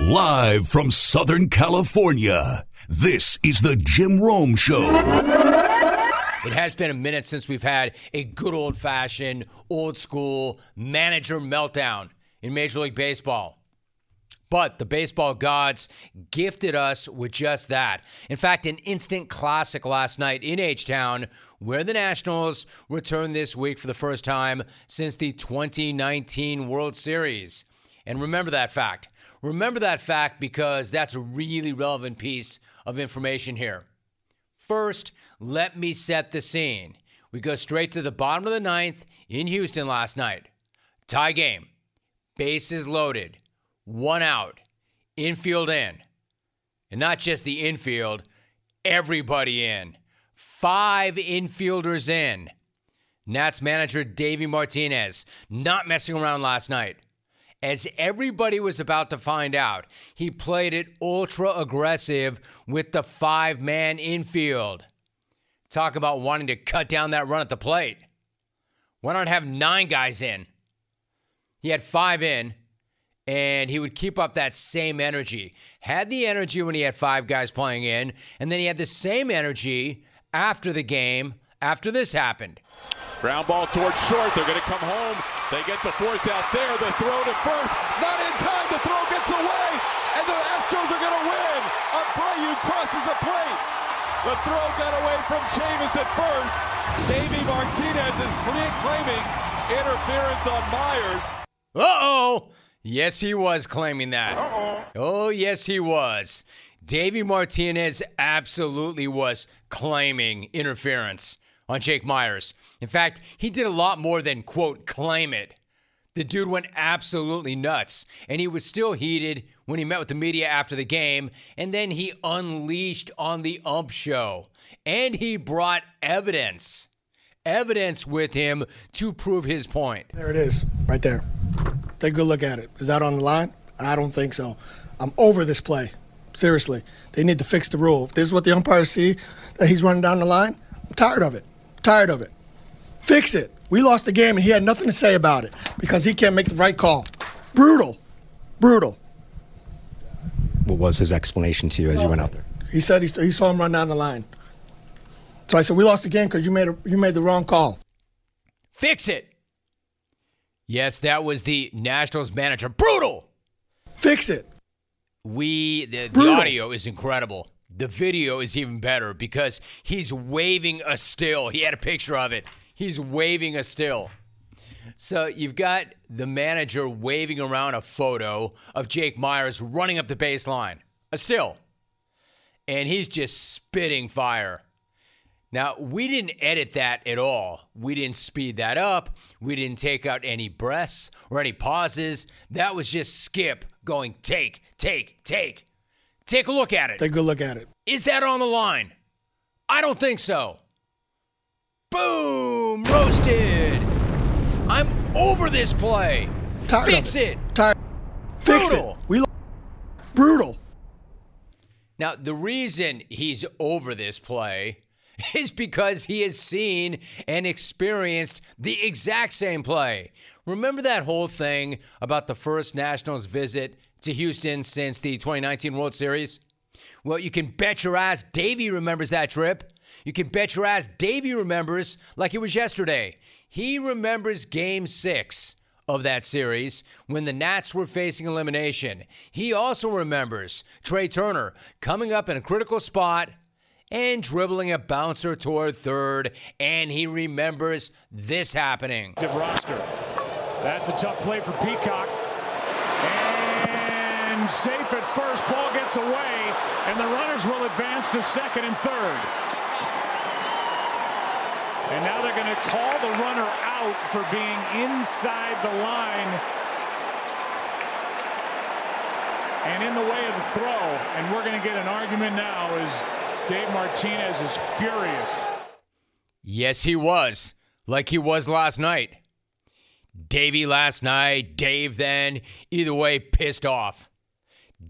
Live from Southern California, this is the Jim Rome Show. It has been a minute since we've had a good old fashioned, old school manager meltdown in Major League Baseball. But the baseball gods gifted us with just that. In fact, an instant classic last night in H Town, where the Nationals returned this week for the first time since the 2019 World Series. And remember that fact. Remember that fact because that's a really relevant piece of information here. First, let me set the scene. We go straight to the bottom of the ninth in Houston last night. Tie game, bases loaded one out, infield in. And not just the infield, everybody in. Five infielders in. Nats manager Davey Martinez not messing around last night. As everybody was about to find out, he played it ultra aggressive with the five man infield. Talk about wanting to cut down that run at the plate. Why not have nine guys in? He had five in, and he would keep up that same energy. Had the energy when he had five guys playing in, and then he had the same energy after the game, after this happened. Ground ball towards short. They're going to come home. They get the force out there. The throw to first. Not in time. The throw gets away. And the Astros are going to win. Abreu crosses the plate. The throw got away from Chavis at first. Davey Martinez is claiming interference on Meyers. Uh-oh. Yes, he was claiming that. Uh-oh. Oh, yes, he was. Davey Martinez absolutely was claiming interference on Jake Meyers. In fact, he did a lot more than, quote, claim it. The dude went absolutely nuts, and he was still heated when he met with the media after the game, and then he unleashed on the ump show. And he brought evidence, evidence with him to prove his point. There it is, right there. Take a good look at it. Is that on the line? I don't think so. I'm over this play. Seriously. They need to fix the rule. If this is what the umpires see, that he's running down the line, I'm tired of it. I'm tired of it. Fix it. We lost the game and he had nothing to say about it because he can't make the right call. Brutal. Brutal. What was his explanation to you as you went out there? He said he, he saw him run down the line. So I said, We lost the game because you made, a, you made the wrong call. Fix it. Yes, that was the Nationals manager. Brutal. Fix it. We the, the audio is incredible. The video is even better because he's waving a still. He had a picture of it. He's waving a still. So you've got the manager waving around a photo of Jake Meyers running up the baseline, a still. And he's just spitting fire. Now, we didn't edit that at all. We didn't speed that up. We didn't take out any breaths or any pauses. That was just Skip going take, take, take. Take a look at it. Take a look at it. Is that on the line? I don't think so. Boom! Roasted. I'm over this play. Tired Fix it. it. Tired. Fix it. We brutal. Now, the reason he's over this play is because he has seen and experienced the exact same play. Remember that whole thing about the first Nationals visit to Houston since the 2019 World Series? Well, you can bet your ass Davey remembers that trip. You can bet your ass Davey remembers like it was yesterday. He remembers game six of that series when the Nats were facing elimination. He also remembers Trea Turner coming up in a critical spot and dribbling a bouncer toward third, and he remembers this happening. Roster. That's a tough play for Peacock. Safe at first. Ball gets away, and the runners will advance to second and third. And now they're going to call the runner out for being inside the line and in the way of the throw. And we're going to get an argument now as Dave Martinez is furious. Yes, he was, like he was last night. Davey last night, Dave then, either way, pissed off.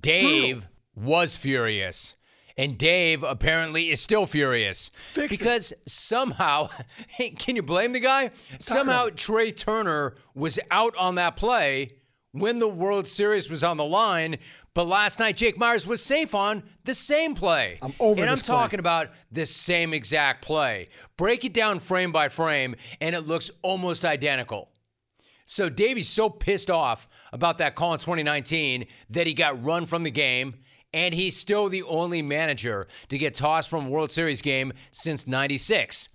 Dave was furious. And Dave apparently is still furious Fix because somehow, can you blame the guy? Somehow Trea Turner was out on that play when the World Series was on the line, but last night Jake Meyers was safe on the same play. I'm over And I'm play. talking about the same exact play. Break it down frame by frame, and it looks almost identical. So Davey's so pissed off about that call in 2019 that he got run from the game, and he's still the only manager to get tossed from a World Series game since 96.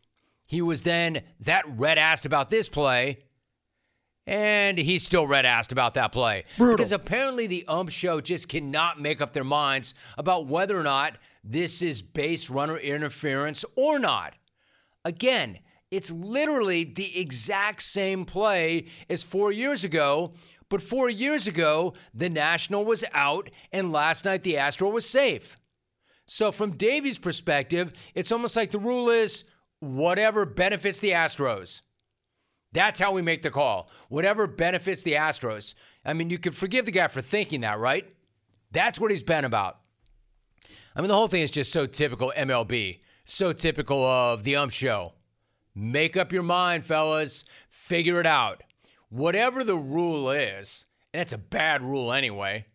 He was then that red assed about this play, and he's still red assed about that play. Brutal. Because apparently the ump show just cannot make up their minds about whether or not this is base runner interference or not. Again, it's literally the exact same play as four years ago, but four years ago, the National was out, and last night the Astro was safe. So, from Davey's perspective, it's almost like the rule is whatever benefits the Astros. That's how we make the call. Whatever benefits the Astros. I mean, you could forgive the guy for thinking that, right? That's what he's been about. I mean, the whole thing is just so typical MLB, so typical of the ump show. Make up your mind, fellas. Figure it out. Whatever the rule is, and it's a bad rule anyway,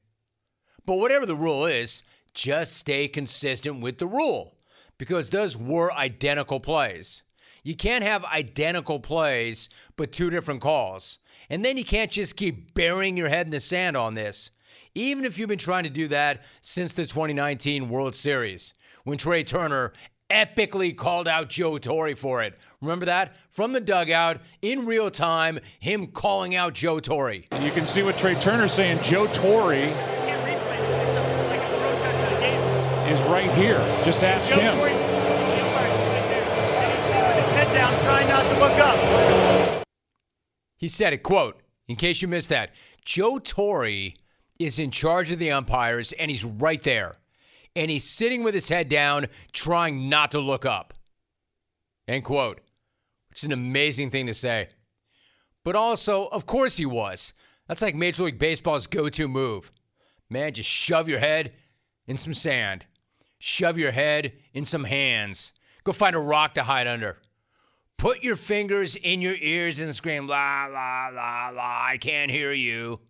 but whatever the rule is, just stay consistent with the rule because those were identical plays. You can't have identical plays but two different calls. And then you can't just keep burying your head in the sand on this. Even if you've been trying to do that since the 2019 World Series, when Trea Turner epically called out Joe Torre for it. Remember that? From the dugout, in real time, him calling out Joe Torre. And you can see what Trea Turner's saying. Joe Torre can't replay this. It's a, like a protest of the game. is right here. Just ask Joe him. Torre's the umpire's right there. And he's sitting with his head down, trying not to look up. He said it, quote, in case you missed that, Joe Torre is in charge of the umpires and he's right there. And he's sitting with his head down, trying not to look up. End quote. Is an amazing thing to say. But also, of course he was. That's like Major League Baseball's go to move. Man, just shove your head in some sand, shove your head in some hands, go find a rock to hide under. Put your fingers in your ears and scream, la, la, la, la, I can't hear you.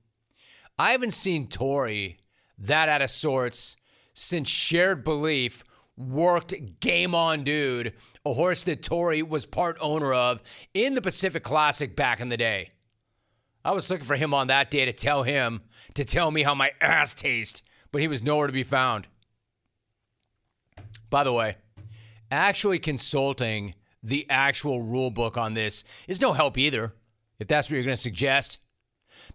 I haven't seen Torre that out of sorts since Shared Belief worked Game On Dude, a horse that Torre was part owner of in the Pacific Classic back in the day. I was looking for him on that day to tell him, to tell me how my ass tastes, but he was nowhere to be found. By the way, actually consulting the actual rule book on this is no help either, if that's what you're going to suggest.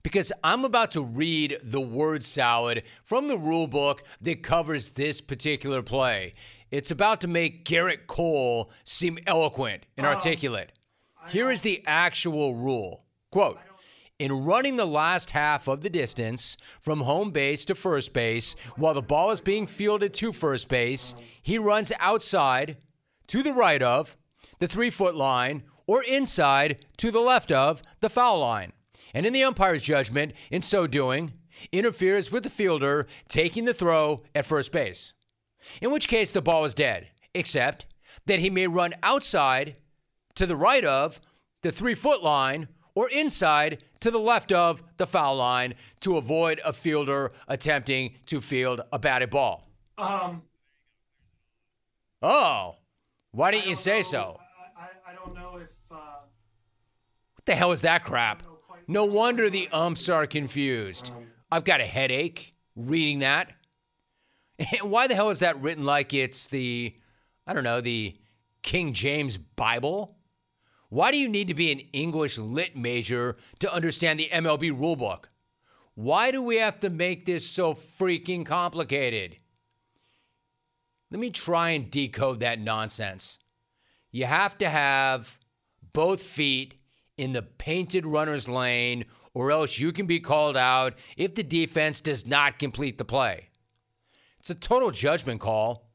Because I'm about to read the word salad from the rule book that covers this particular play. It's about to make Gerrit Cole seem eloquent and oh. articulate. Here is the actual rule. Quote, in running the last half of the distance from home base to first base while the ball is being fielded to first base, he runs outside to the right of the three foot line or inside to the left of the foul line. And in the umpire's judgment, in so doing, interferes with the fielder taking the throw at first base. In which case, the ball is dead, except that he may run outside to the right of the three foot line or inside to the left of the foul line to avoid a fielder attempting to field a batted ball. Um, Oh, why didn't you say know- so? I, I, I don't know if. Uh, What the hell is that crap? No wonder the umps are confused. I've got a headache reading that. Why the hell is that written like it's the, I don't know, the King James Bible? Why do you need to be an English lit major to understand the MLB rulebook? Why do we have to make this so freaking complicated? Let me try and decode that nonsense. You have to have both feet in the painted runner's lane, or else you can be called out if the defense does not complete the play. It's a total judgment call,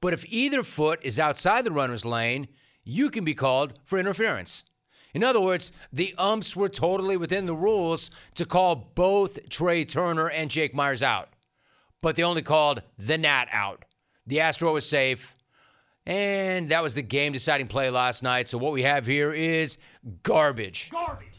but if either foot is outside the runner's lane, you can be called for interference. In other words, the umps were totally within the rules to call both Trea Turner and Jake Meyers out, but they only called the Nat out. The Astro was safe. And that was the game deciding play last night. So what we have here is garbage. garbage.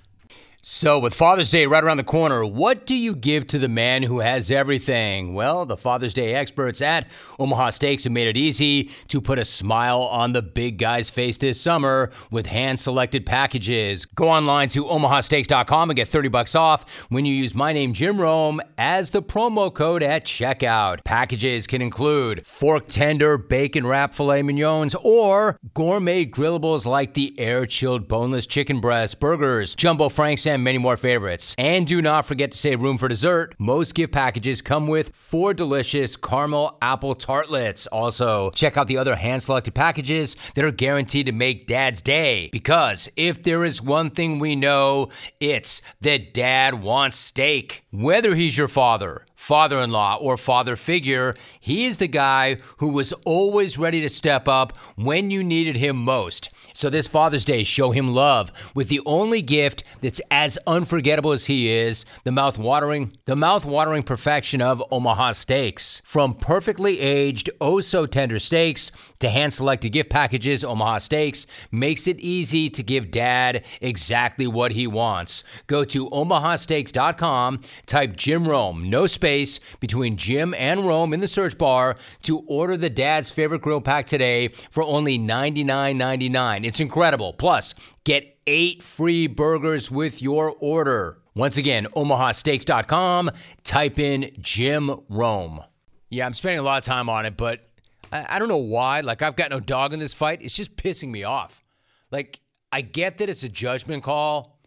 So, with Father's Day right around the corner, what do you give to the man who has everything? Well, the Father's Day experts at Omaha Steaks have made it easy to put a smile on the big guy's face this summer with hand selected packages. Go online to omahasteaks.com and get 30 bucks off when you use my name, Jim Rome, as the promo code at checkout. Packages can include fork tender bacon wrap filet mignons or gourmet grillables like the air chilled boneless chicken breast, burgers, jumbo franks, and many more favorites. And do not forget to save room for dessert. Most gift packages come with four delicious caramel apple tartlets. Also, check out the other hand selected packages that are guaranteed to make dad's day. Because if there is one thing we know, it's that dad wants steak. Whether he's your father, father in law, or father figure, he is the guy who was always ready to step up when you needed him most. So this Father's Day, show him love with the only gift that's as unforgettable as he is, the mouth-watering, the mouth-watering perfection of Omaha Steaks. From perfectly aged, oh so tender steaks to hand-selected gift packages, Omaha Steaks makes it easy to give dad exactly what he wants. Go to omahasteaks.com, type Jim Rome, no space between Jim and Rome in the search bar to order the dad's favorite grill pack today for only $99.99. It's incredible. Plus, get eight free burgers with your order. Once again, omahasteaks.com, type in Jim Rome. Yeah, I'm spending a lot of time on it, but I, I don't know why. Like, I've got no dog in this fight. It's just pissing me off. Like, I get that it's a judgment call,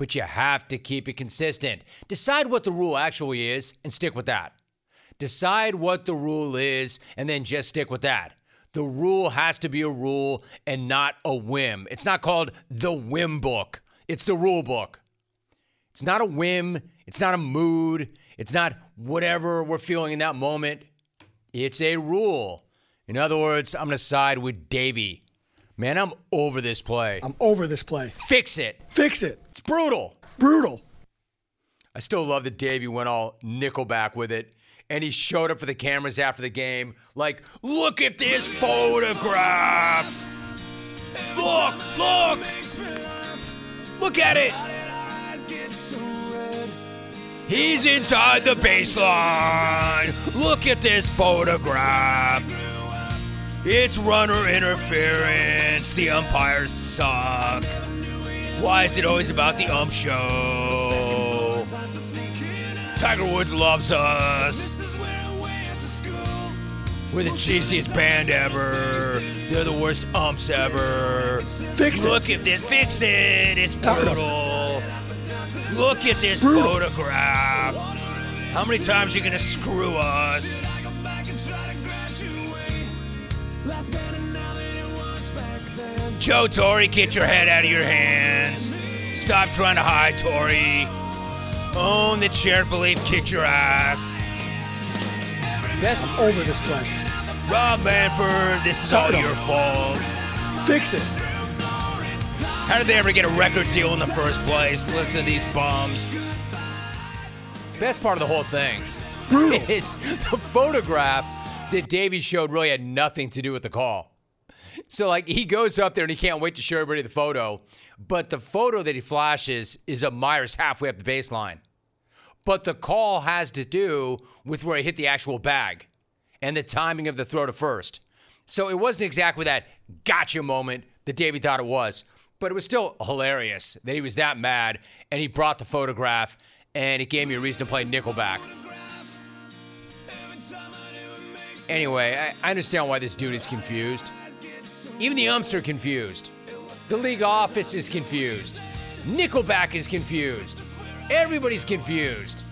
but you have to keep it consistent. Decide what the rule actually is and stick with that. Decide what the rule is and then just stick with that. The rule has to be a rule and not a whim. It's not called the whim book, it's the rule book. It's not a whim, it's not a mood, it's not whatever we're feeling in that moment. It's a rule. In other words, I'm going to side with Davey. Man, I'm over this play. I'm over this play. Fix it. Fix it. It's brutal. Brutal. I still love that Davey went all Nickelback with it. And he showed up for the cameras after the game, like, look at this photograph. Look, look. Look at it. He's inside the baseline. Look at this photograph. It's runner interference. The umpires suck. Why is it always about the ump show? Tiger Woods loves us. We're the cheesiest band ever. They're the worst umps ever. Fix it. Look at this. Fix it. It's brutal. Look at this Brutal. photograph. How many times are you going to screw us? Joe Torre, get your head out of your hands. Stop trying to hide, Torre. Own the shared belief, kick your ass. Best over this play. Rob Manfred, this is all your fault. Fix it. How did they ever get a record deal in the first place? Listen to these bums. Best part of the whole thing Brutal. is the photograph that Davey showed really had nothing to do with the call. So, like, he goes up there and he can't wait to show everybody the photo. But the photo that he flashes is of Meyers halfway up the baseline. But the call has to do with where he hit the actual bag and the timing of the throw to first. So it wasn't exactly that gotcha moment that Davey thought it was, but it was still hilarious that he was that mad and he brought the photograph and it gave me a reason to play Nickelback. Anyway, I understand why this dude is confused. Even the umps are confused. The league office is confused. Nickelback is confused. Everybody's confused.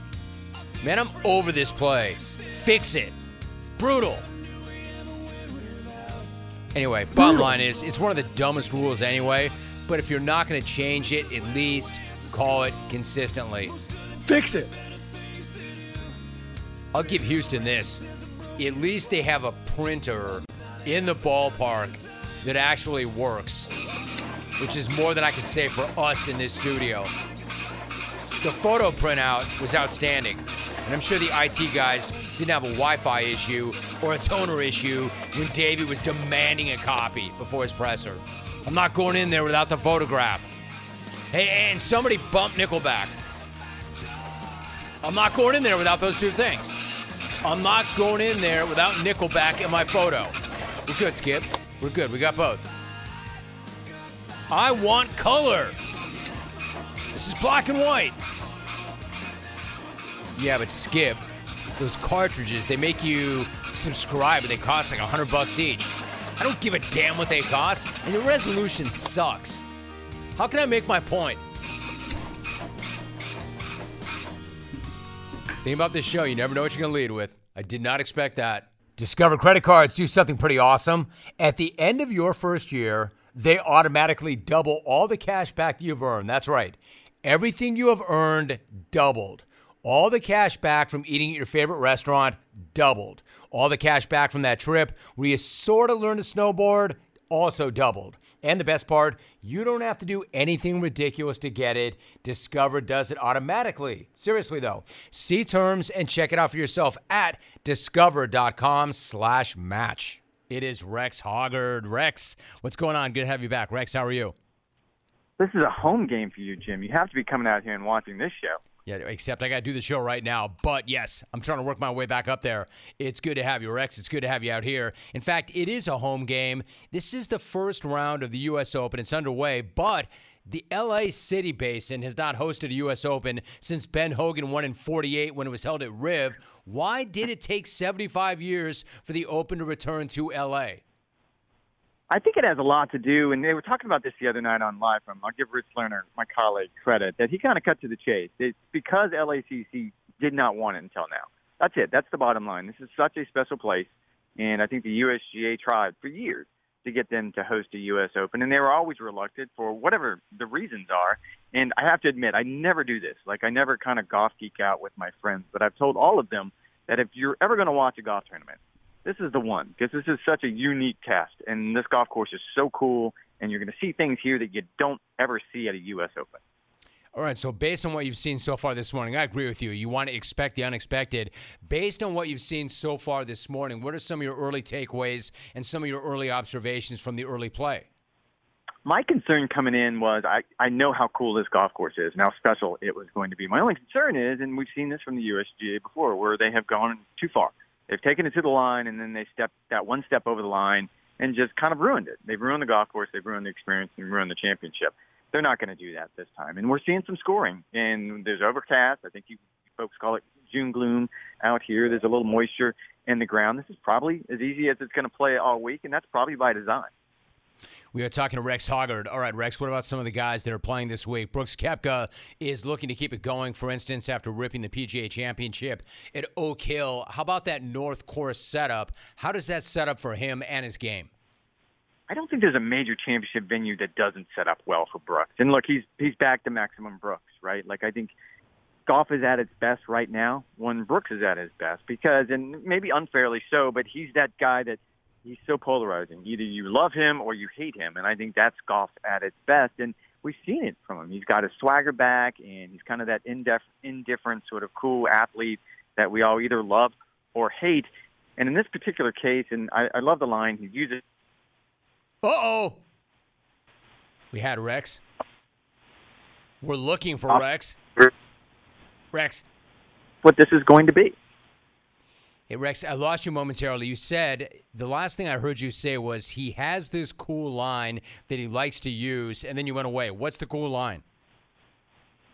Man, I'm over this play. Fix it. Brutal. Anyway, bottom line is it's one of the dumbest rules anyway, but if you're not going to change it, at least call it consistently. Fix it. I'll give Houston this. At least they have a printer in the ballpark that actually works, which is more than I can say for us in this studio. The photo printout was outstanding, and I'm sure the IT guys didn't have a Wi Fi issue or a toner issue when Davey was demanding a copy before his presser. I'm not going in there without the photograph. Hey, and somebody bump Nickelback. I'm not going in there without those two things. I'm not going in there without Nickelback in my photo. We're good, Skip. We're good. We got both. I want color. This is black and white. Yeah, but Skip, those cartridges, they make you subscribe, but they cost like a hundred bucks each. I don't give a damn what they cost, and your resolution sucks. How can I make my point? Think about this show, you never know what you're going to lead with. I did not expect that. Discover credit cards do something pretty awesome. At the end of your first year, they automatically double all the cash back you've earned. That's right. Everything you have earned doubled. All the cash back from eating at your favorite restaurant doubled. All the cash back from that trip where you sort of learned to snowboard also doubled. And the best part, you don't have to do anything ridiculous to get it. Discover does it automatically. Seriously though, see terms and check it out for yourself at discover.com/slash match. It is Rex Hoggard. Rex, what's going on? Good to have you back. Rex, how are you? This is a home game for you, Jim. You have to be coming out here and watching this show. Yeah, except I got to do the show right now. But yes, I'm trying to work my way back up there. It's good to have you, Rex. It's good to have you out here. In fact, it is a home game. This is the first round of the U.S. Open. It's underway, but the LA City Basin has not hosted a U.S. Open since Ben Hogan won in 48 when it was held at Riv. Why did it take 75 years for the Open to return to LA? I think it has a lot to do, and they were talking about this the other night on Live From. I'll give Rich Lerner, my colleague, credit that he kind of cut to the chase. It's because LACC did not want it until now. That's it. That's the bottom line. This is such a special place, and I think the USGA tried for years to get them to host a U.S. Open, and they were always reluctant for whatever the reasons are. And I have to admit, I never do this. Like, I never kind of golf geek out with my friends, but I've told all of them that if you're ever going to watch a golf tournament, this is the one because this is such a unique cast, and this golf course is so cool, and you're going to see things here that you don't ever see at a U.S. Open. All right, so based on what you've seen so far this morning, I agree with you. You want to expect the unexpected. Based on what you've seen so far this morning, what are some of your early takeaways and some of your early observations from the early play? My concern coming in was I, I know how cool this golf course is and how special it was going to be. My only concern is, and we've seen this from the USGA before, where they have gone too far. They've taken it to the line and then they stepped that one step over the line and just kind of ruined it. They've ruined the golf course, they've ruined the experience, and ruined the championship. They're not going to do that this time. And we're seeing some scoring. And there's overcast. I think you folks call it June gloom out here. There's a little moisture in the ground. This is probably as easy as it's going to play all week, and that's probably by design. We are talking to Rex Hoggard. All right, Rex, what about some of the guys that are playing this week? Brooks Koepka is looking to keep it going, for instance, after ripping the PGA Championship at Oak Hill. How about that North Course setup? How does that set up for him and his game? I don't think there's a major championship venue that doesn't set up well for Brooks. And look, he's he's back to maximum Brooks, right? Like I think golf is at its best right now when Brooks is at his best because, and maybe unfairly so, but he's that guy that he's so polarizing. Either you love him or you hate him, and I think that's golf at its best. And we've seen it from him. He's got his swagger back, and he's kind of that indif- indifferent sort of cool athlete that we all either love or hate. And in this particular case, and I, I love the line he uses. Uh oh. We had Rex. We're looking for Uh, Rex. Rex. What this is going to be. Hey, Rex, I lost you momentarily. You said the last thing I heard you say was he has this cool line that he likes to use, and then you went away. What's the cool line?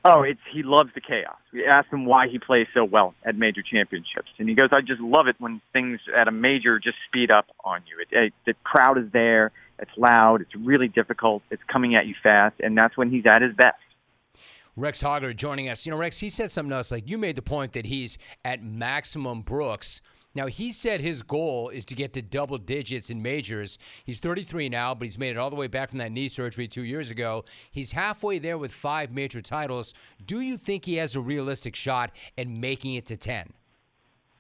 Oh, it's he loves the chaos. We asked him why he plays so well at major championships, and he goes, "I just love it when things at a major just speed up on you. It, it, the crowd is there, it's loud, it's really difficult, it's coming at you fast, and that's when he's at his best." Rex Hoggard joining us. You know, Rex, he said something else. Like you made the point that he's at maximum Brooks. Now, he said his goal is to get to double digits in majors. He's 33 now, but he's made it all the way back from that knee surgery two years ago. He's halfway there with five major titles. Do you think he has a realistic shot at making it to 10?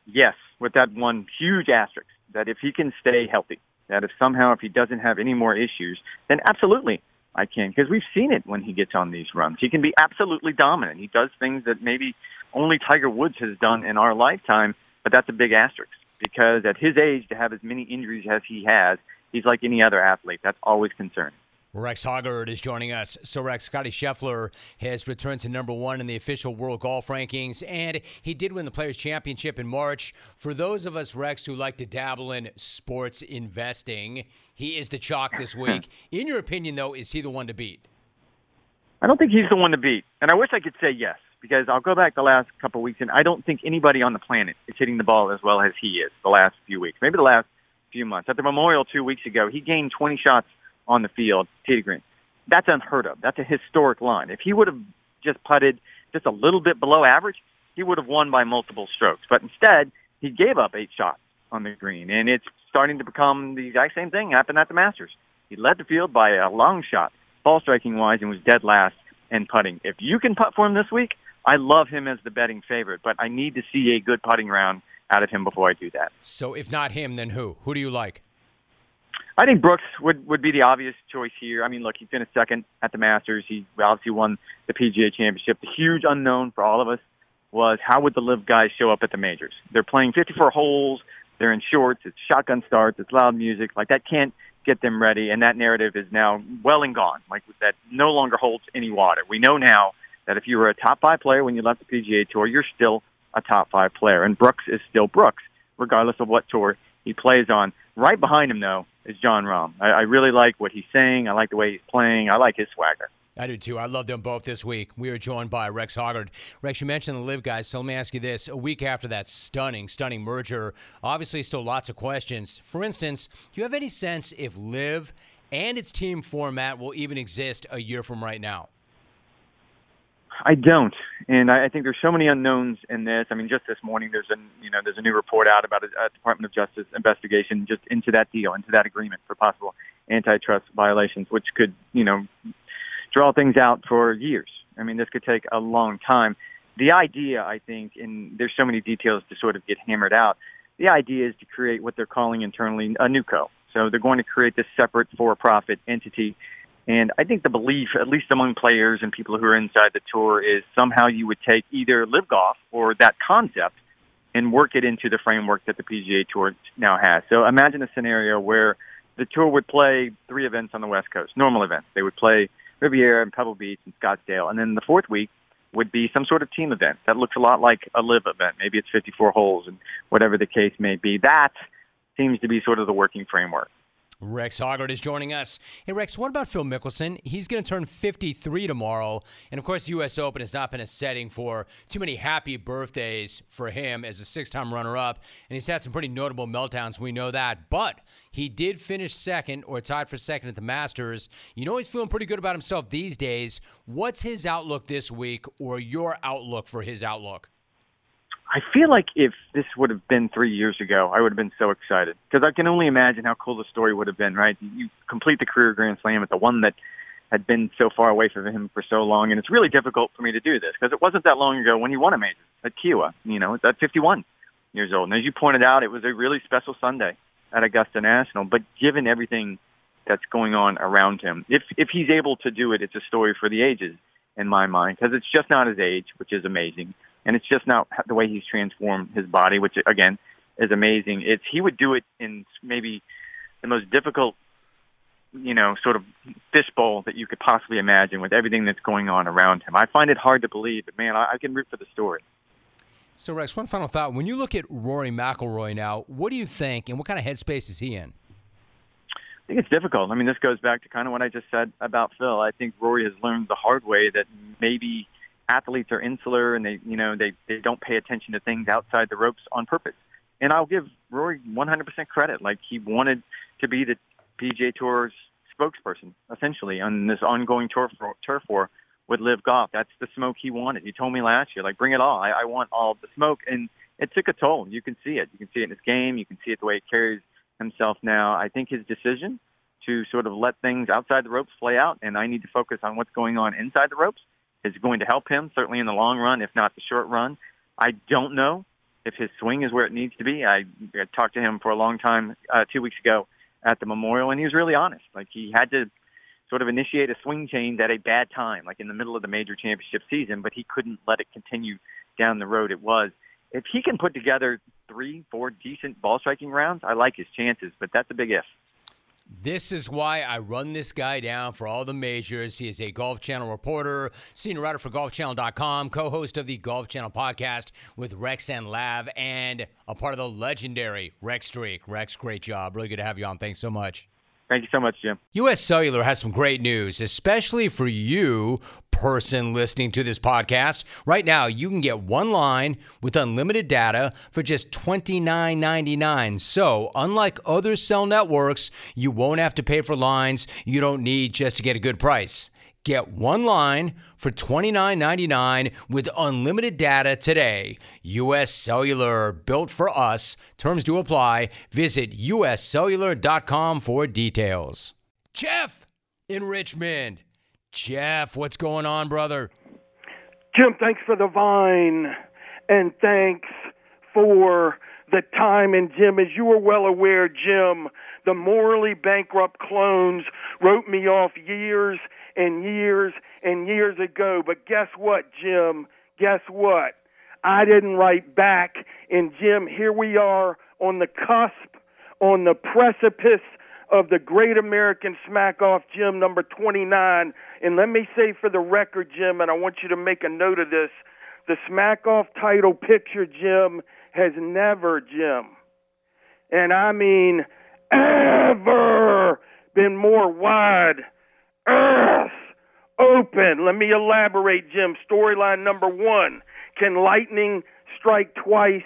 Yes, with that one huge asterisk that if he can stay healthy, that if somehow if he doesn't have any more issues, then absolutely I can because we've seen it when he gets on these runs. He can be absolutely dominant. He does things that maybe only Tiger Woods has done in our lifetime, but that's a big asterisk because at his age to have as many injuries as he has, he's like any other athlete. That's always concerning. Rex Hoggard is joining us. So, Rex, Scotty Scheffler has returned to number one in the official world golf rankings, and he did win the Players' Championship in March. For those of us, Rex, who like to dabble in sports investing, he is the chalk this week. In your opinion, though, is he the one to beat? I don't think he's the one to beat, and I wish I could say yes because I'll go back the last couple of weeks, and I don't think anybody on the planet is hitting the ball as well as he is the last few weeks, maybe the last few months. At the Memorial two weeks ago, he gained 20 shots on the field, tee to green. That's unheard of. That's a historic line. If he would have just putted just a little bit below average, he would have won by multiple strokes. But instead, he gave up eight shots on the green, and it's starting to become the exact same thing happened at the Masters. He led the field by a long shot, ball striking wise, and was dead last in putting. If you can putt for him this week, I love him as the betting favorite, but I need to see a good putting round out of him before I do that. So, if not him, then who? Who do you like? I think Brooks would would be the obvious choice here. I mean, look, he finished second at the Masters. He obviously won the PGA Championship. The huge unknown for all of us was how would the LIV guys show up at the majors? They're playing 54 holes. They're in shorts. It's shotgun starts. It's loud music. Like that can't get them ready. And that narrative is now well and gone. Like that no longer holds any water. We know now that if you were a top five player when you left the PGA Tour, you're still a top five player. And Brooks is still Brooks, regardless of what tour he plays on. Right behind him, though, is Jon Rahm. I, I really like what he's saying. I like the way he's playing. I like his swagger. I do too. I love them both this week. We are joined by Rex Hoggard. Rex, you mentioned the LIV guys, so let me ask you this. A week after that stunning, stunning merger, obviously still lots of questions. For instance, do you have any sense if LIV and its team format will even exist a year from right now? I don't, and I, I think there's so many unknowns in this. I mean, just this morning, there's a you know there's a new report out about a, a Department of Justice investigation just into that deal, into that agreement for possible antitrust violations, which could you know draw things out for years. I mean, this could take a long time. The idea, I think, and there's so many details to sort of get hammered out. The idea is to create what they're calling internally a NewCo. So they're going to create this separate for-profit entity and I think the belief, at least among players and people who are inside the tour, is somehow you would take either LIV Golf or that concept and work it into the framework that the PGA Tour now has. So imagine a scenario where the tour would play three events on the West Coast, normal events. They would play Riviera and Pebble Beach and Scottsdale, and then the fourth week would be some sort of team event that looks a lot like a LIV event. Maybe it's 54 holes and whatever the case may be. That seems to be sort of the working framework. Rex Hoggard is joining us. Hey, Rex, what about Phil Mickelson? He's going to turn 53 tomorrow. And of course, the U.S. Open has not been a setting for too many happy birthdays for him as a six time runner up. And he's had some pretty notable meltdowns. We know that. But he did finish second or tied for second at the Masters. You know, he's feeling pretty good about himself these days. What's his outlook this week or your outlook for his outlook? I feel like if this would have been three years ago, I would have been so excited because I can only imagine how cool the story would have been. Right, you complete the career Grand Slam at the one that had been so far away from him for so long, and it's really difficult for me to do this because it wasn't that long ago when he won a major at Kiawah. You know, at 51 years old, and as you pointed out, it was a really special Sunday at Augusta National. But given everything that's going on around him, if if he's able to do it, it's a story for the ages in my mind because it's just not his age, which is amazing and it's just not the way he's transformed his body, which again is amazing. It's he would do it in maybe the most difficult, you know, sort of fishbowl that you could possibly imagine with everything that's going on around him. I find it hard to believe, but man, I, I can root for the story. So, Rex, one final thought: when you look at Rory McIlroy now, what do you think, and what kind of headspace is he in? I think it's difficult. I mean, this goes back to kind of what I just said about Phil. I think Rory has learned the hard way that maybe athletes are insular and they you know they they don't pay attention to things outside the ropes on purpose. And I'll give Rory 100% credit. Like he wanted to be the PGA Tour's spokesperson essentially on this ongoing tour for, turf war with LIV Golf. That's the smoke he wanted. He told me last year, like, bring it all. I, I want all the smoke, and it took a toll. You can see it. You can see it in his game. You can see it the way he carries himself now. I think his decision to sort of let things outside the ropes play out, and I need to focus on what's going on inside the ropes is going to help him, certainly in the long run, if not the short run. I don't know if his swing is where it needs to be. I, I talked to him for a long time uh, two weeks ago at the Memorial, and he was really honest. Like he had to sort of initiate a swing change at a bad time, like in the middle of the major championship season, but he couldn't let it continue down the road it was. If he can put together three, four decent ball striking rounds, I like his chances, but that's a big if. This is why I run this guy down for all the majors. He is a Golf Channel reporter, senior writer for GolfChannel.com, co host of the Golf Channel podcast with Rex and Lav, and a part of the legendary Rex Streak. Rex, great job. Really good to have you on. Thanks so much. Thank you so much, Jim. US Cellular has some great news, especially for you, person listening to this podcast. Right now, you can get one line with unlimited data for just $29.99. So, unlike other cell networks, you won't have to pay for lines you don't need just to get a good price. Get one line for $29.99 with unlimited data today. US Cellular, built for us. Terms do apply. Visit uscellular.com for details. Jeff in Richmond. Jeff, what's going on, brother? Jim, thanks for the vine. And thanks for the time. And Jim, as you are well aware, Jim, the morally bankrupt clones wrote me off years and years and years ago. But guess what, Jim? Guess what? I didn't write back. And Jim, here we are on the cusp, on the precipice of the Great American Smack Off, Jim, number 29. And let me say for the record, Jim, and I want you to make a note of this the Smack Off title picture, Jim, has never, Jim, and I mean ever, been more wide earth open. Let me elaborate, Jim. Storyline number one Can lightning strike twice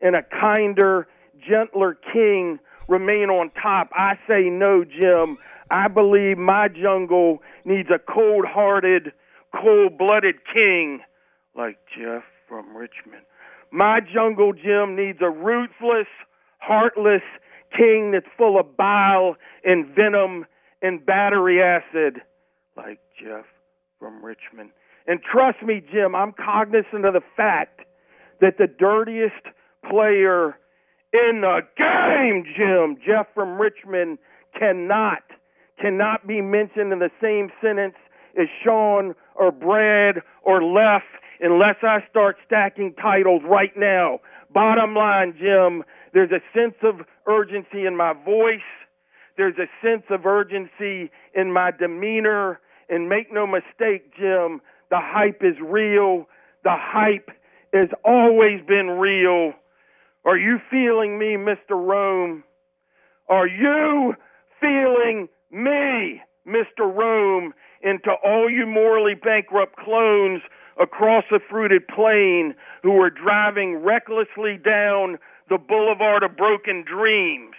and a kinder, gentler king remain on top? I say no, Jim. I believe my jungle needs a cold hearted, cold blooded king like Jeff from Richmond. My jungle, Jim, needs a ruthless, heartless king that's full of bile and venom and battery acid like Jeff from Richmond. And trust me, Jim, I'm cognizant of the fact that the dirtiest player in the game, Jim, Jeff from Richmond, cannot cannot be mentioned in the same sentence as Sean or Brad or Left unless I start stacking titles right now. Bottom line, Jim, there's a sense of urgency in my voice. There's a sense of urgency in my demeanor. And make no mistake, Jim, the hype is real. The hype has always been real. Are you feeling me, Mr. Rome? Are you feeling me, Mr. Rome, into all you morally bankrupt clones across the fruited plain who are driving recklessly down the boulevard of broken dreams?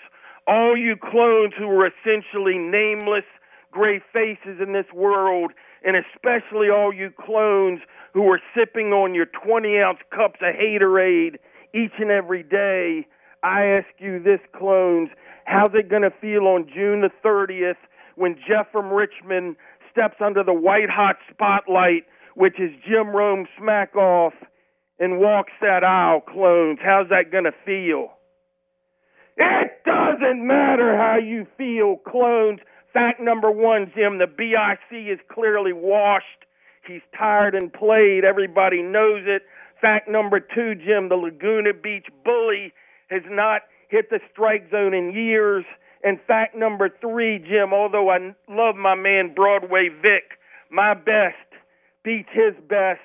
All you clones who are essentially nameless gray faces in this world, and especially all you clones who are sipping on your 20 ounce cups of haterade each and every day, I ask you this, clones, how's it going to feel on June the 30th when Jeff from Richmond steps under the white hot spotlight, which is Jim Rome smack off, and walks that aisle, clones? How's that going to feel? Eh! Doesn't matter how you feel, clones. Fact number one, Jim, the BIC is clearly washed. He's tired and played. Everybody knows it. Fact number two, Jim, the Laguna Beach bully has not hit the strike zone in years. And fact number three, Jim, although I love my man Broadway Vic, my best beats his best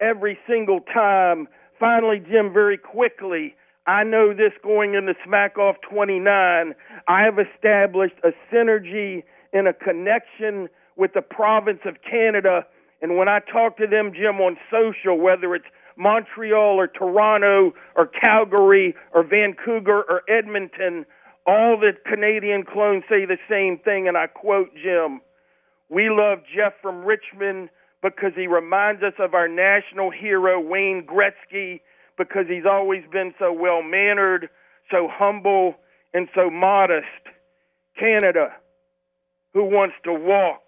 every single time. Finally, Jim, very quickly, I know this going into Smack Off 29. I have established a synergy and a connection with the province of Canada. And when I talk to them, Jim, on social, whether it's Montreal or Toronto or Calgary or Vancouver or Edmonton, all the Canadian clones say the same thing. And I quote Jim We love Jeff from Richmond because he reminds us of our national hero, Wayne Gretzky because he's always been so well mannered, so humble, and so modest. Canada, who wants to walk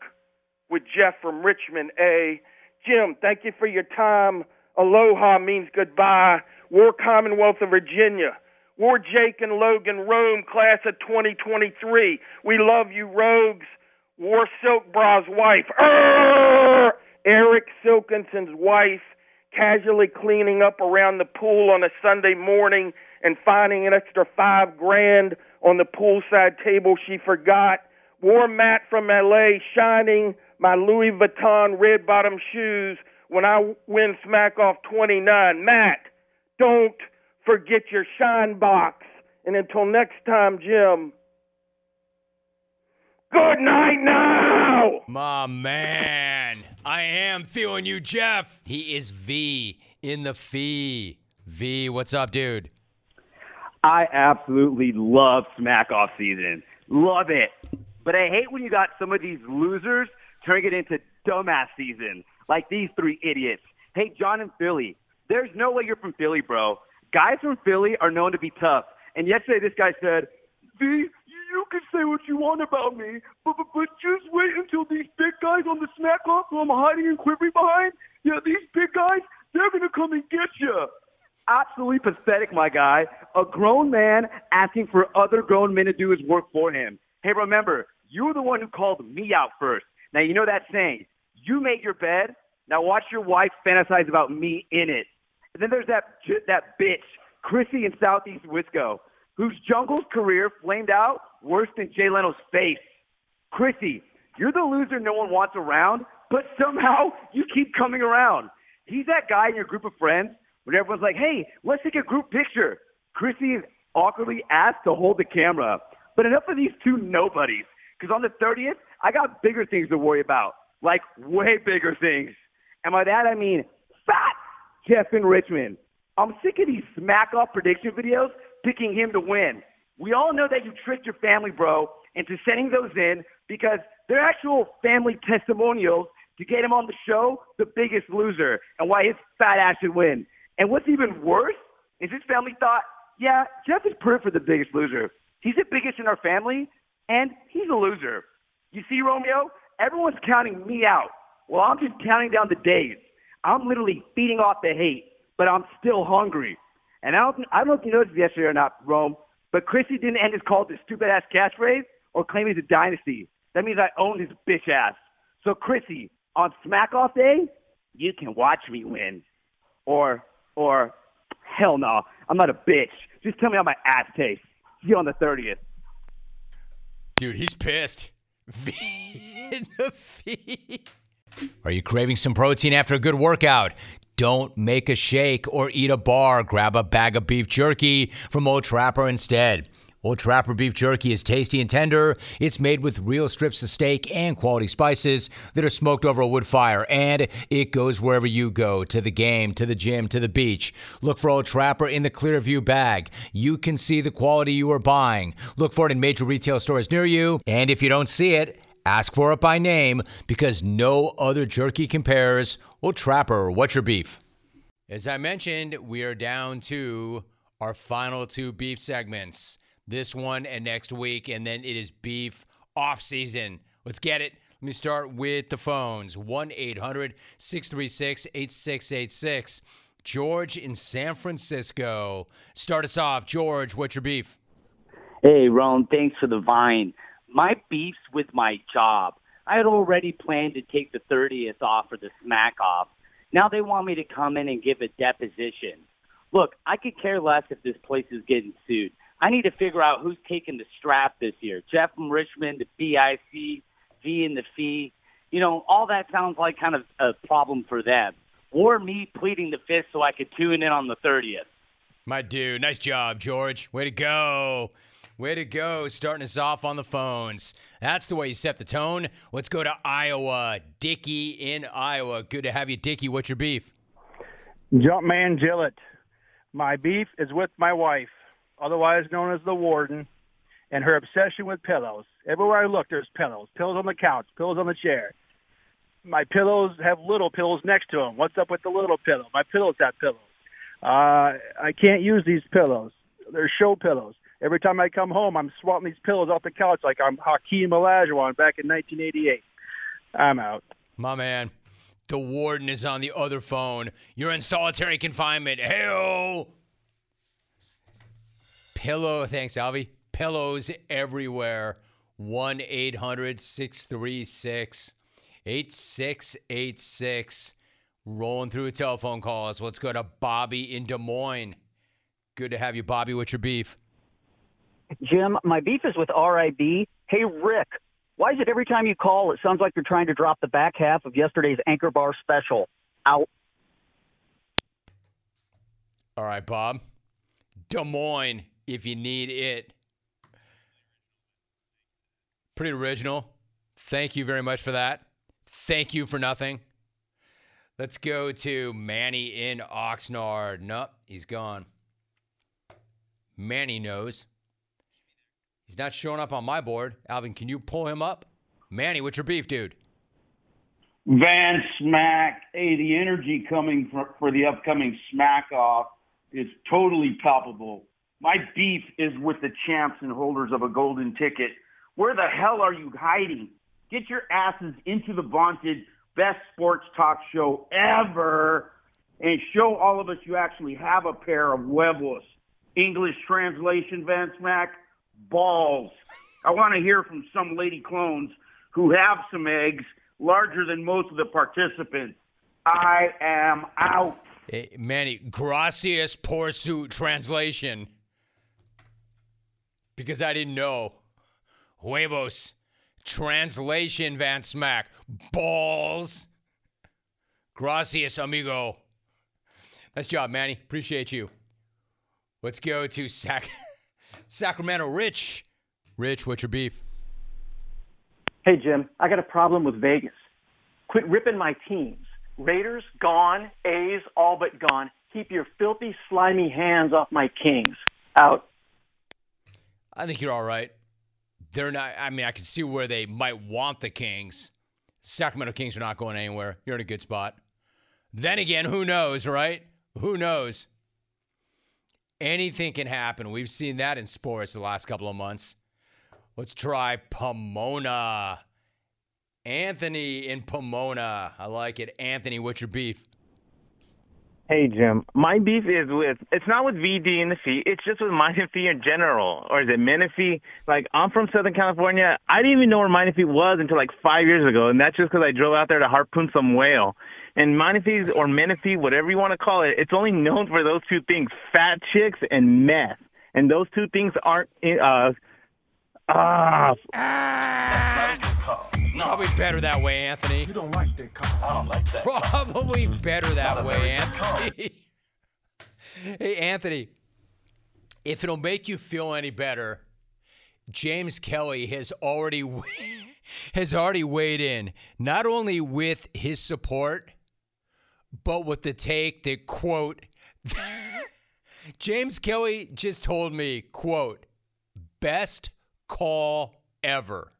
with Jeff from Richmond, A. Jim, thank you for your time. Aloha means goodbye. War Commonwealth of Virginia. War Jake and Logan Rome, class of 2023. We love you, rogues. War Silk Bra's wife. Arr! Eric Silkinson's wife casually cleaning up around the pool on a Sunday morning and finding an extra five grand on the poolside table she forgot. War Matt from LA shining my Louis Vuitton red bottom shoes when I win Smack Off 29. Matt, don't forget your shine box. And until next time, Jim, good night now. My man. I am feeling you, Jeff. He is V in the fee. V, what's up, dude? I absolutely love Smack Off season. Love it. But I hate when you got some of these losers turning it into dumbass season, like these three idiots. Hey, John in Philly, there's no way you're from Philly, bro. Guys from Philly are known to be tough. And yesterday, this guy said, V, you can say what you want about me, but, but, but just wait until these big guys on the smack off who I'm hiding and quivering behind, yeah, these big guys, they're going to come and get you. Absolutely pathetic, my guy. A grown man asking for other grown men to do his work for him. Hey, remember, you're the one who called me out first. Now, you know that saying, you made your bed, now watch your wife fantasize about me in it. And then there's that, that bitch, Chrissy in Southeast Wisco, whose jungle's career flamed out worse than Jay Leno's face. Chrissy, you're the loser no one wants around, but somehow you keep coming around. He's that guy in your group of friends when everyone's like, hey, let's take a group picture. Chrissy is awkwardly asked to hold the camera. But enough of these two nobodies, because on the 30th, I got bigger things to worry about, like way bigger things. And by that, I mean fat Jeff in Richmond. I'm sick of these smack off prediction videos picking him to win. We all know that you tricked your family, bro, into sending those in because they're actual family testimonials to get him on the show, the biggest loser, and why his fat ass should win. And what's even worse is his family thought, yeah, Jeff is perfect for the biggest loser. He's the biggest in our family, and he's a loser. You see, Romeo, everyone's counting me out. Well, I'm just counting down the days. I'm literally feeding off the hate, but I'm still hungry. And I don't, I don't know if you noticed yesterday or not, Rome, but Chrissy didn't end his call with a stupid ass catchphrase or claim he's a dynasty. That means I own his bitch ass. So, Chrissy, on Smack Off Day, you can watch me win. Or, or, hell no, I'm not a bitch. Just tell me how my ass tastes. See you on the 30th. Dude, he's pissed. Are you craving some protein after a good workout? Don't make a shake or eat a bar. Grab a bag of beef jerky from Old Trapper instead. Old Trapper beef jerky is tasty and tender. It's made with real strips of steak and quality spices that are smoked over a wood fire, and it goes wherever you go to the game, to the gym, to the beach. Look for Old Trapper in the Clearview bag. You can see the quality you are buying. Look for it in major retail stores near you, and if you don't see it, ask for it by name because no other jerky compares. Old Trapper, what's your beef? As I mentioned, we are down to our final two beef segments this one and next week, and then it is beef off season. Let's get it. Let me start with the phones 1 800 636 8686. George in San Francisco. Start us off. George, what's your beef? Hey, Ron, thanks for the vine. My beef's with my job. I had already planned to take the 30th off for the smack off. Now they want me to come in and give a deposition. Look, I could care less if this place is getting sued. I need to figure out who's taking the strap this year. Jeff from Richmond, the BIC, V and the fee. You know, all that sounds like kind of a problem for them. Or me pleading the fifth so I could tune in on the 30th. My dude, nice job, George. Way to go. Way to go, starting us off on the phones. That's the way you set the tone. Let's go to Iowa. Dicky in Iowa. Good to have you, Dicky. What's your beef? Jumpman Gillett. My beef is with my wife otherwise known as the warden, and her obsession with pillows. Everywhere I look, there's pillows. Pillows on the couch, pillows on the chair. My pillows have little pillows next to them. What's up with the little pillow? My pillows have pillows. Uh, I can't use these pillows. They're show pillows. Every time I come home, I'm swapping these pillows off the couch like I'm Hakeem Olajuwon back in 1988. I'm out. My man, the warden is on the other phone. You're in solitary confinement. Hey, Pillow, thanks, Alvy. Pillows everywhere. 1 800 636 8686. Rolling through telephone calls. Let's go to Bobby in Des Moines. Good to have you, Bobby. What's your beef? Jim, my beef is with RIB. Hey, Rick, Why is it every time you call, it sounds like you're trying to drop the back half of yesterday's Anchor Bar special? Out. All right, Bob. Des Moines, if you need it. Pretty original. Thank you very much for that. Thank you for nothing. Let's go to Manny in Oxnard. Nope, he's gone. Manny knows. He's not showing up on my board. Alvin, can you pull him up? Manny, what's your beef, dude? Van Smack. Hey, the energy coming for, for the upcoming Smack Off is totally palpable. My beef is with the champs and holders of a golden ticket. Where the hell are you hiding? Get your asses into the vaunted best sports talk show ever and show all of us you actually have a pair of huevos. English translation, Van Smack, balls. I want to hear from some lady clones who have some eggs larger than most of the participants. I am out. Hey, Manny, gracias por su translation. Because I didn't know. Huevos. Translation, Van Smack. Balls. Gracias, amigo. Nice job, Manny. Appreciate you. Let's go to Sac- Sacramento. Rich. Rich, what's your beef? Hey, Jim, I got a problem with Vegas. Quit ripping my teams. Raiders, gone. A's, all but gone. Keep your filthy, slimy hands off my Kings. Out. I think you're all right. They're not, I mean, I can see where they might want the Kings. Sacramento Kings are not going anywhere. You're in a good spot. Then again, who knows, right? Who knows? Anything can happen. We've seen that in sports the last couple of months. Let's try Pomona. Anthony in Pomona. I like it. Anthony, what's your beef? Hey Jim, my beef is with it's not with VD and the fee, it's just with Menifee in general. Or is it Menifee? Like I'm from Southern California. I didn't even know where Menifee was until like five years ago, and that's just because I drove out there to harpoon some whale. And Menifee or Menifee, whatever you want to call it, it's only known for those two things: fat chicks and meth. And those two things aren't uh ah. Probably better that way, Anthony. You don't like that car. I don't like that. Probably better that way, Anthony. hey, Anthony, if it'll make you feel any better, James Kelly has already has already weighed in, not only with his support, but with the take that quote James Kelly just told me, quote, best call ever.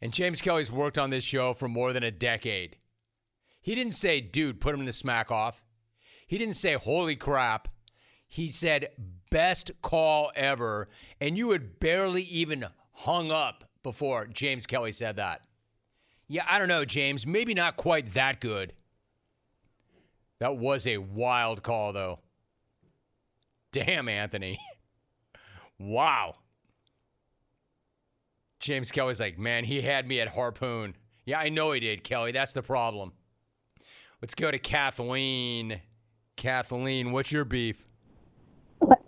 And James Kelly's worked on this show for more than a decade. He didn't say, dude, put him in the smack off. He didn't say, holy crap. He said, best call ever. And you had barely even hung up before James Kelly said that. Yeah, I don't know, James. Maybe not quite that good. That was a wild call, though. Damn, Anthony. wow. James Kelly's like, man, he had me at harpoon. Yeah, I know he did, Kelly. That's the problem. Let's go to Kathleen. Kathleen, what's your beef?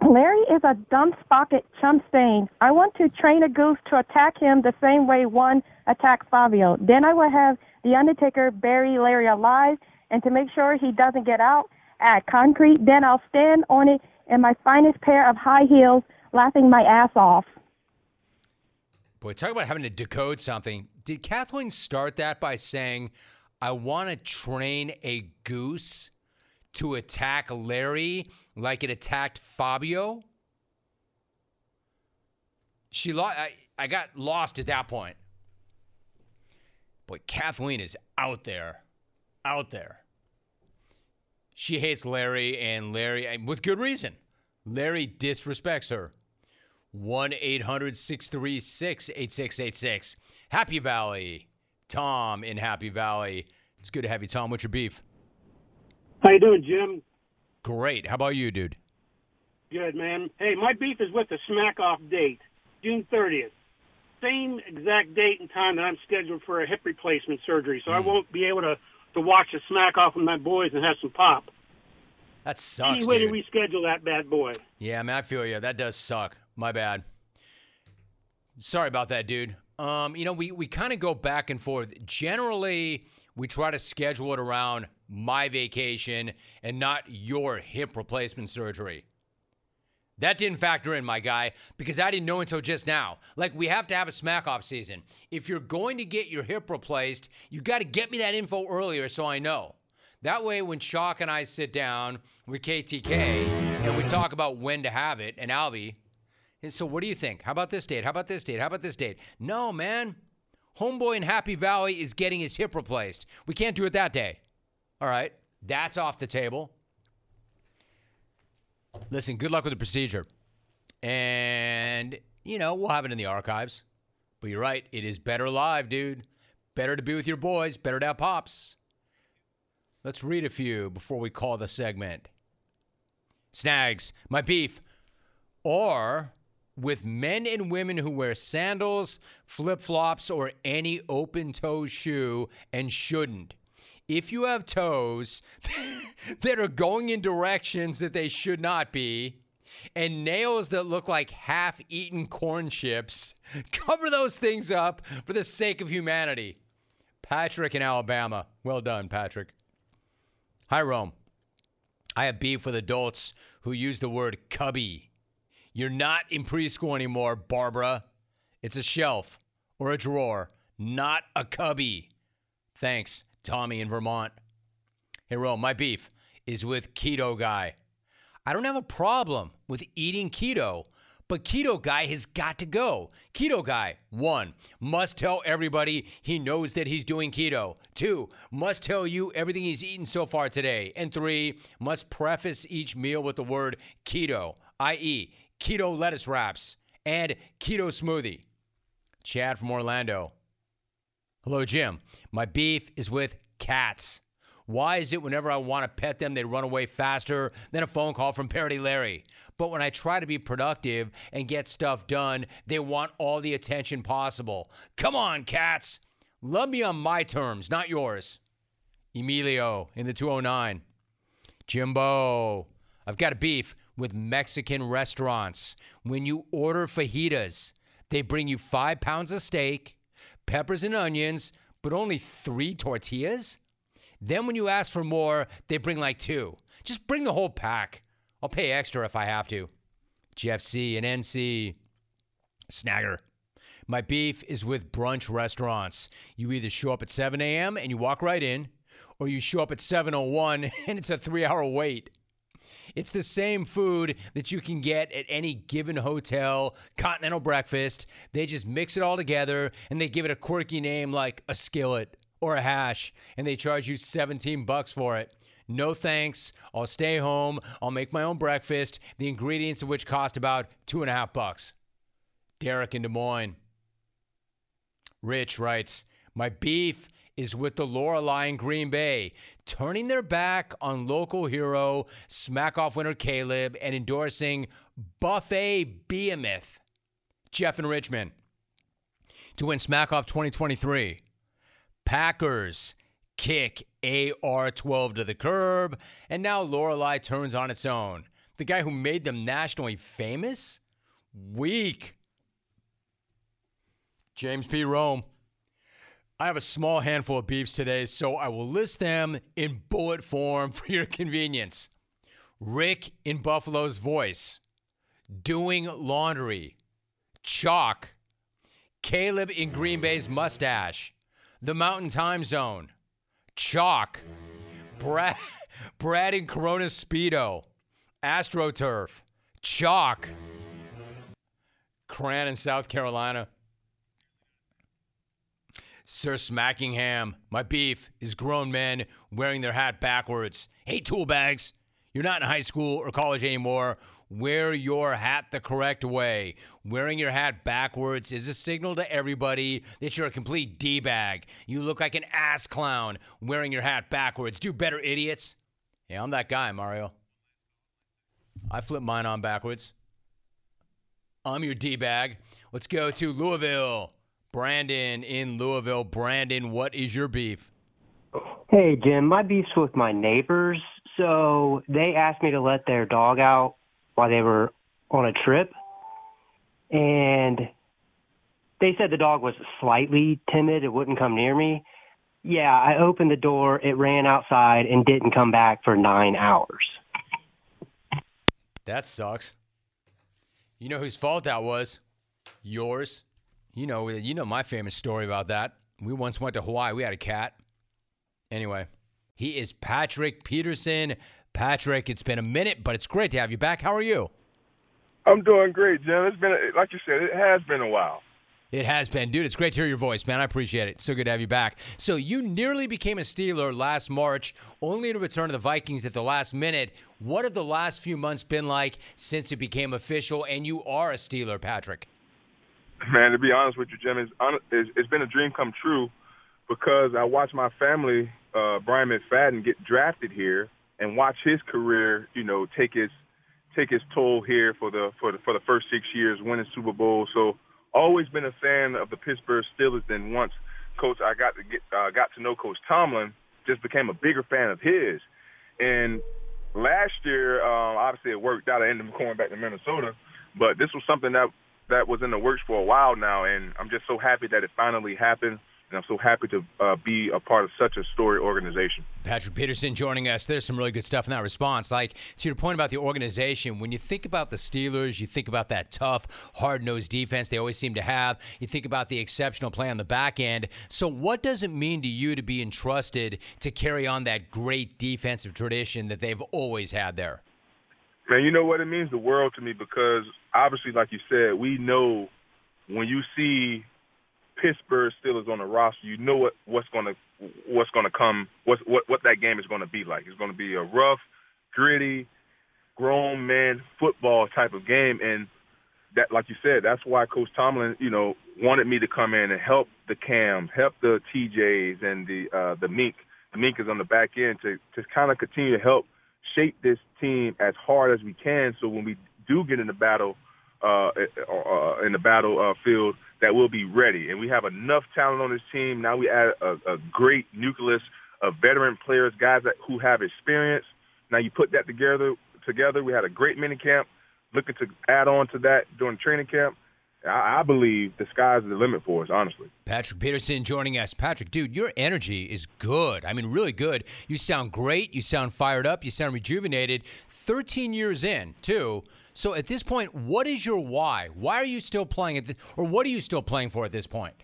Larry is a dumb spocket chump stain. I want to train a goose to attack him the same way one attacked Fabio. Then I will have The Undertaker bury Larry alive, and to make sure he doesn't get out, add concrete. Then I'll stand on it in my finest pair of high heels, laughing my ass off. Boy, talk about having to decode something. Did Kathleen start that by saying, I want to train a goose to attack Larry like it attacked Fabio? She lo- I, I got lost at that point. Boy, Kathleen is out there. Out there. She hates Larry, and Larry, with good reason. Larry disrespects her. 1 800 636 8686. Happy Valley. Tom in Happy Valley. It's good to have you, Tom. What's your beef? How you doing, Jim? Great. How about you, dude? Good, man. Hey, my beef is with the smack off date, June 30th. Same exact date and time that I'm scheduled for a hip replacement surgery, so mm. I Hmm. won't be able to, to watch the smack off with my boys and have some pop. That sucks, Any way dude. to reschedule that bad boy. Yeah, man, I feel you. That does suck. My bad. Sorry about that, dude. Um, you know, we, we kind of go back and forth. Generally, we try to schedule it around my vacation and not your hip replacement surgery. That didn't factor in, my guy, because I didn't know until just now. Like, we have to have a smack off season. If you're going to get your hip replaced, you got to get me that info earlier so I know. That way, when Shock and I sit down with KTK and we talk about when to have it, and Albie, so what do you think? How about this date? How about this date? How about this date? No, man. Homeboy in Happy Valley is getting his hip replaced. We can't do it that day. All right. That's off the table. Listen, good luck with the procedure. And, you know, we'll have it in the archives. But you're right. It is better live, dude. Better to be with your boys. Better to have pops. Let's read a few before we call the segment. Snags, my beef. Or with men and women who wear sandals, flip flops, or any open toe shoe and shouldn't. If you have toes that are going in directions that they should not be, and nails that look like half eaten corn chips, cover those things up for the sake of humanity. Patrick in Alabama. Well done, Patrick. Hi, Rome. I have beef with adults who use the word cubby you're not in preschool anymore, Barbara. It's a shelf or a drawer, not a cubby. Thanks, Tommy in Vermont. Hey, Rome, my beef is with Keto Guy. I don't have a problem with eating keto, but Keto Guy has got to go. Keto Guy, one, must tell everybody he knows that he's doing keto. Two, must tell you everything he's eaten so far today. And three, must preface each meal with the word keto, i.e., keto lettuce wraps, and keto smoothie. Chad from Orlando. Hello, Jim. My beef is with cats. Why is it whenever I want to pet them, they run away faster than a phone call from Parody Larry? But when I try to be productive and get stuff done, they want all the attention possible. Come on, cats. Love me on my terms, not yours. Emilio in the 209. Jimbo, I've got a beef with Mexican restaurants. When you order fajitas, they bring you five pounds of steak, peppers and onions, but only three tortillas? Then when you ask for more, they bring like two. Just bring the whole pack. I'll pay extra if I have to. GFC and NC. Snagger. My beef is with brunch restaurants. You either show up at 7 a.m. and you walk right in, or you show up at 7:01 and it's a 3-hour wait. It's the same food that you can get at any given hotel, continental breakfast. They just mix it all together and they give it a quirky name like a skillet or a hash, and they charge you 17 bucks for it. No thanks. I'll stay home. I'll make my own breakfast, the ingredients of which cost about two and a half bucks. Derek in Des Moines. Rich writes, My beef is with the Lorelei in Green Bay, turning their back on local hero smack off winner Caleb and endorsing Buffet Behemoth, Jeff in Richmond. To win Smack Off 2023, Packers kick AR 12 to the curb, and now Lorelei turns on its own. The guy who made them nationally famous? Weak. James P. Rome. I have a small handful of beefs today, so I will list them in bullet form for your convenience. Rick in Buffalo's voice, doing laundry, chalk, Caleb in Green Bay's mustache, the Mountain Time Zone, chalk, Brad, Brad in Corona Speedo, AstroTurf, chalk, Cran in South Carolina. Sir Smackingham, my beef is grown men wearing their hat backwards. Hey, tool bags, you're not in high school or college anymore. Wear your hat the correct way. Wearing your hat backwards is a signal to everybody that you're a complete D bag. You look like an ass clown wearing your hat backwards. Do better, idiots. Yeah, I'm that guy, Mario. I flip mine on backwards. I'm your D bag. Let's go to Louisville. Brandon in Louisville. Brandon, what is your beef? Hey, Jim. My beef's with my neighbors. So they asked me to let their dog out while they were on a trip. And they said the dog was slightly timid. It wouldn't come near me. Yeah, I opened the door. It ran outside and didn't come back for nine hours. That sucks. You know whose fault that was? Yours. You know, you know my famous story about that. We once went to Hawaii. We had a cat. Anyway, he is Patrick Peterson. Patrick, it's been a minute, but it's great to have you back. How are you? I'm doing great, Jim. It's been, a, like you said, it has been a while. It has been, dude. It's great to hear your voice, man. I appreciate it. So good to have you back. So you nearly became a Steeler last March, only to return to the Vikings at the last minute. What have the last few months been like since it became official and you are a Steeler, Patrick? Man, to be honest with you, Jim, it's, it's, it's been a dream come true because I watched my family, uh, Bryant McFadden, get drafted here and watch his career, you know, take his take his toll here for the for the for the first six years, winning Super Bowl. So always been a fan of the Pittsburgh Steelers. Then once Coach, I got to get uh, got to know Coach Tomlin, just became a bigger fan of his. And last year, um, obviously it worked out. I ended up going back to Minnesota, but this was something that that was in the works for a while now, and I'm just so happy that it finally happened and I'm so happy to uh, be a part of such a storied organization. Patrick Peterson joining us. There's some really good stuff in that response. Like to your point about the organization, when you think about the Steelers, you think about that tough, hard nosed defense they always seem to have. You think about the exceptional play on the back end. So, what does it mean to you to be entrusted to carry on that great defensive tradition that they've always had there? Man, you know what? It means the world to me because obviously, like you said, we know when you see Pittsburgh Steelers on the roster, you know what what's gonna what's gonna come, what what what that game is gonna be like. It's gonna be a rough, gritty, grown man football type of game, and that, like you said, that's why Coach Tomlin, you know, wanted me to come in and help the Cams, help the TJs, and the uh, the Mink. The Mink is on the back end to to kind of continue to help shape this team as hard as we can. So when we do get in the battle, uh, uh, in the battle uh, field, that will be ready. And we have enough talent on this team. Now we add a, a great nucleus of veteran players, guys that who have experience. Now you put that together. Together, we had a great mini camp. Looking to add on to that during training camp. I, I believe the sky's the limit for us, honestly. Patrick Peterson joining us. Patrick, dude, your energy is good. I mean, really good. You sound great. You sound fired up. You sound rejuvenated. 13 years in, too. So at this point, what is your why? Why are you still playing at the, or what are you still playing for at this point?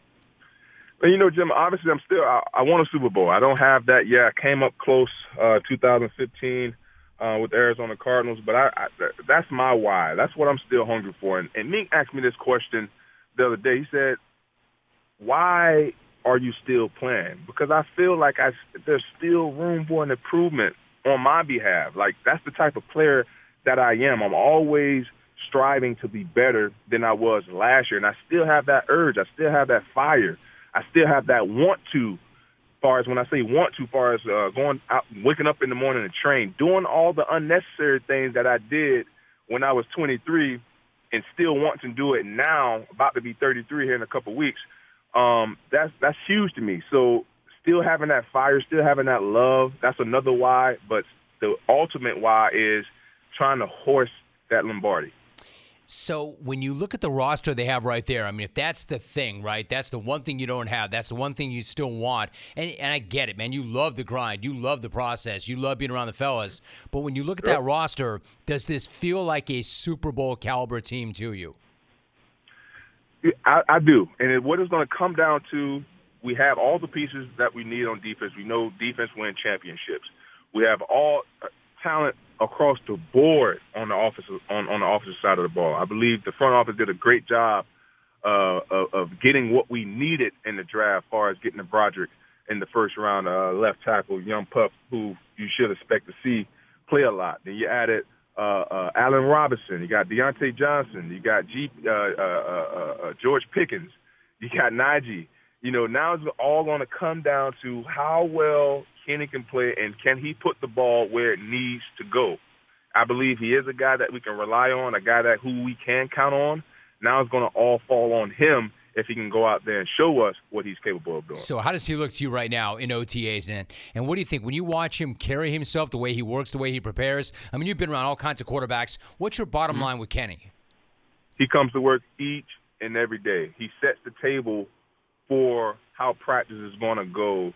Well, you know, Jim, obviously I'm still, I, I want a Super Bowl. I don't have that yet. I came up close uh, 2015 uh, with the Arizona Cardinals, but I, I, that's my why. That's what I'm still hungry for. And, and Mink asked me this question the other day. He said, why are you still playing? Because I feel like I, there's still room for an improvement on my behalf. Like that's the type of player – that I am. I'm always striving to be better than I was last year, and I still have that urge. I still have that fire. I still have that want to. Far as when I say want to, far as uh, going out, waking up in the morning and train, doing all the unnecessary things that I did when I was 23, and still want to do it now. About to be 33 here in a couple weeks. Um, that's that's huge to me. So still having that fire, still having that love. That's another why. But the ultimate why is trying to horse that Lombardi. So when you look at the roster they have right there, I mean, if that's the thing, right? That's the one thing you don't have. That's the one thing you still want. And and I get it, man. You love the grind. You love the process. You love being around the fellas. But when you look at that roster, does this feel like a Super Bowl caliber team to you? I, I do. And what it's going to come down to, we have all the pieces that we need on defense. We know defense win championships. We have all uh, talent across the board on the offensive on, on the offensive side of the ball. I believe the front office did a great job uh, of, of getting what we needed in the draft, as far as getting the Broderick in the first round, uh, left tackle, young pup, who you should expect to see play a lot. Then you added uh, uh, Allen Robinson, you got Diontae Johnson, you got G, uh, uh, George Pickens, you got Najee. You know, now it's all going to come down to how well Kenny can play, and can he put the ball where it needs to go? I believe he is a guy that we can rely on, a guy that who we can count on. Now it's going to all fall on him if he can go out there and show us what he's capable of doing. So, how does he look to you right now in OTAs? And, and what do you think when you watch him carry himself, the way he works, the way he prepares? I mean, you've been around all kinds of quarterbacks. What's your bottom mm-hmm. line with Kenny? He comes to work each and every day. He sets the table for how practice is going to go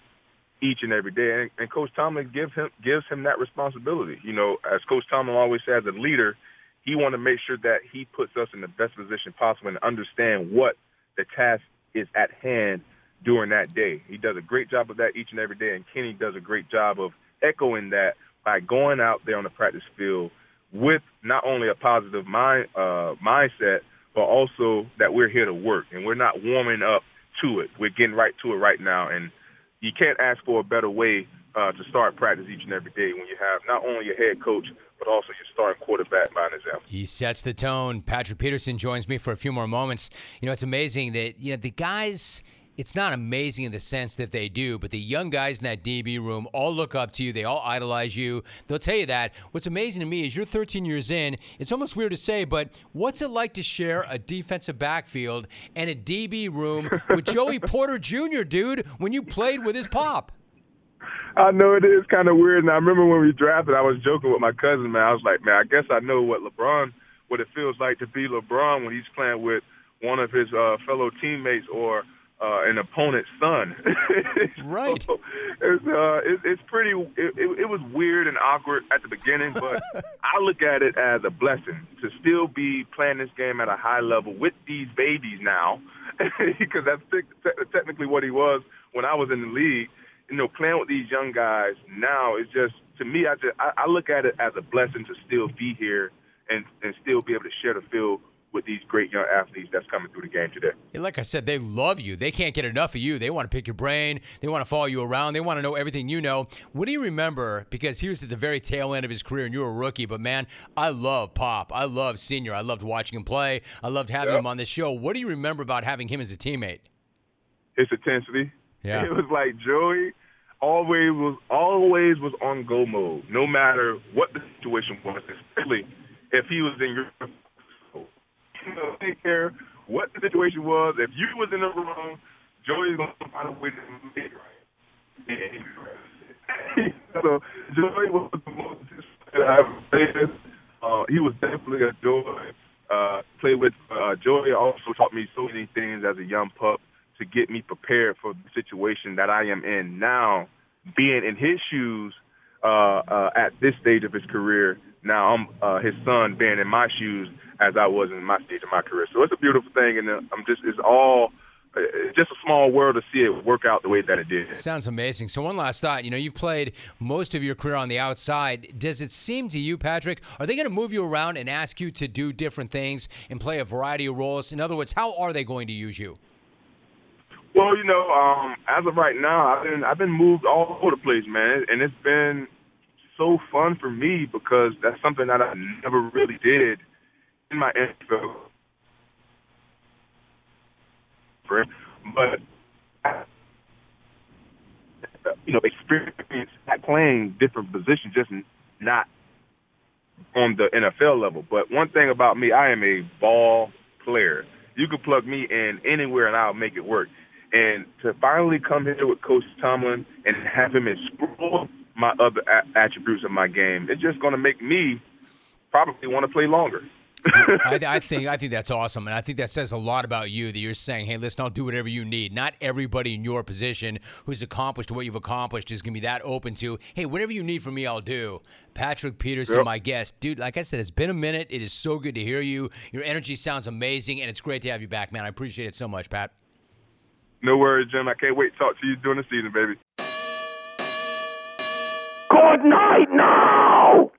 each and every day. And, and Coach Tomlin gives him gives him that responsibility. You know, as Coach Tomlin always says, as a leader, he want to make sure that he puts us in the best position possible and understand what the task is at hand during that day. He does a great job of that each and every day, and Kenny does a great job of echoing that by going out there on the practice field with not only a positive mind uh, mindset, but also that we're here to work and we're not warming up to it. We're getting right to it right now, and you can't ask for a better way uh, to start practice each and every day when you have not only your head coach but also your starting quarterback by an example. He sets the tone. Patrick Peterson joins me for a few more moments. You know, it's amazing that you know the guys it's not amazing in the sense that they do, but the young guys in that DB room all look up to you. They all idolize you. They'll tell you that. What's amazing to me is you're 13 years in. It's almost weird to say, but what's it like to share a defensive backfield and a DB room with Joey Porter Jr., dude, when you played with his pop? I know it is kind of weird, and I remember when we drafted, I was joking with my cousin, man. I was like, man, I guess I know what LeBron, what it feels like to be LeBron when he's playing with one of his uh, fellow teammates or – uh, an opponent's son. right. So it's uh, it, it's pretty. It, it, it was weird and awkward at the beginning, but I look at it as a blessing to still be playing this game at a high level with these babies now, because that's te- technically what he was when I was in the league. You know, playing with these young guys now is just to me. I just I, I look at it as a blessing to still be here and and still be able to share the field with these great young athletes that's coming through the game today. like I said, they love you. They can't get enough of you. They want to pick your brain. They want to follow you around. They want to know everything you know. What do you remember? Because he was at the very tail end of his career and you were a rookie, but man, I love Pop. I love Senior. I loved watching him play. I loved having yep. him on the show. What do you remember about having him as a teammate? His intensity. Yeah. It was like Joey always was always was on go mode, no matter what the situation was, especially if he was in your know, take care what the situation was. If you was in the wrong, Joey's gonna find a way to make it right. so Joey was the most I've played Uh, he was definitely a joy. Uh, play with uh, Joey also taught me so many things as a young pup to get me prepared for the situation that I am in now. Being in his shoes uh, uh, at this stage of his career, now I'm uh, his son being in my shoes as I was in my stage of my career. So it's a beautiful thing, and uh, I'm just it's all it's just a small world to see it work out the way that it did. Sounds amazing. So one last thought, you know, you've played most of your career on the outside. Does it seem to you, Patrick, are they going to move you around and ask you to do different things and play a variety of roles? In other words, how are they going to use you? Well, you know, um, as of right now, I've been I've been moved all over the place, man, and it's been so fun for me because that's something that I never really did in my NFL. But you know, experience at playing different positions, just not on the NFL level. But one thing about me, I am a ball player. You can plug me in anywhere and I'll make it work. And to finally come here with Coach Tomlin and have him explore my other a- attributes of my game, it's just going to make me probably want to play longer. I, I, think I think that's awesome, and I think that says a lot about you. That you're saying, "Hey, listen, I'll do whatever you need." Not everybody in your position who's accomplished what you've accomplished is going to be that open to, "Hey, whatever you need from me, I'll do." Patrick Peterson, yep. my guest, dude. Like I said, it's been a minute. It is so good to hear you. Your energy sounds amazing, and it's great to have you back, man. I appreciate it so much, Pat. No worries, Jim. I can't wait to talk to you during the season, baby. Good night now.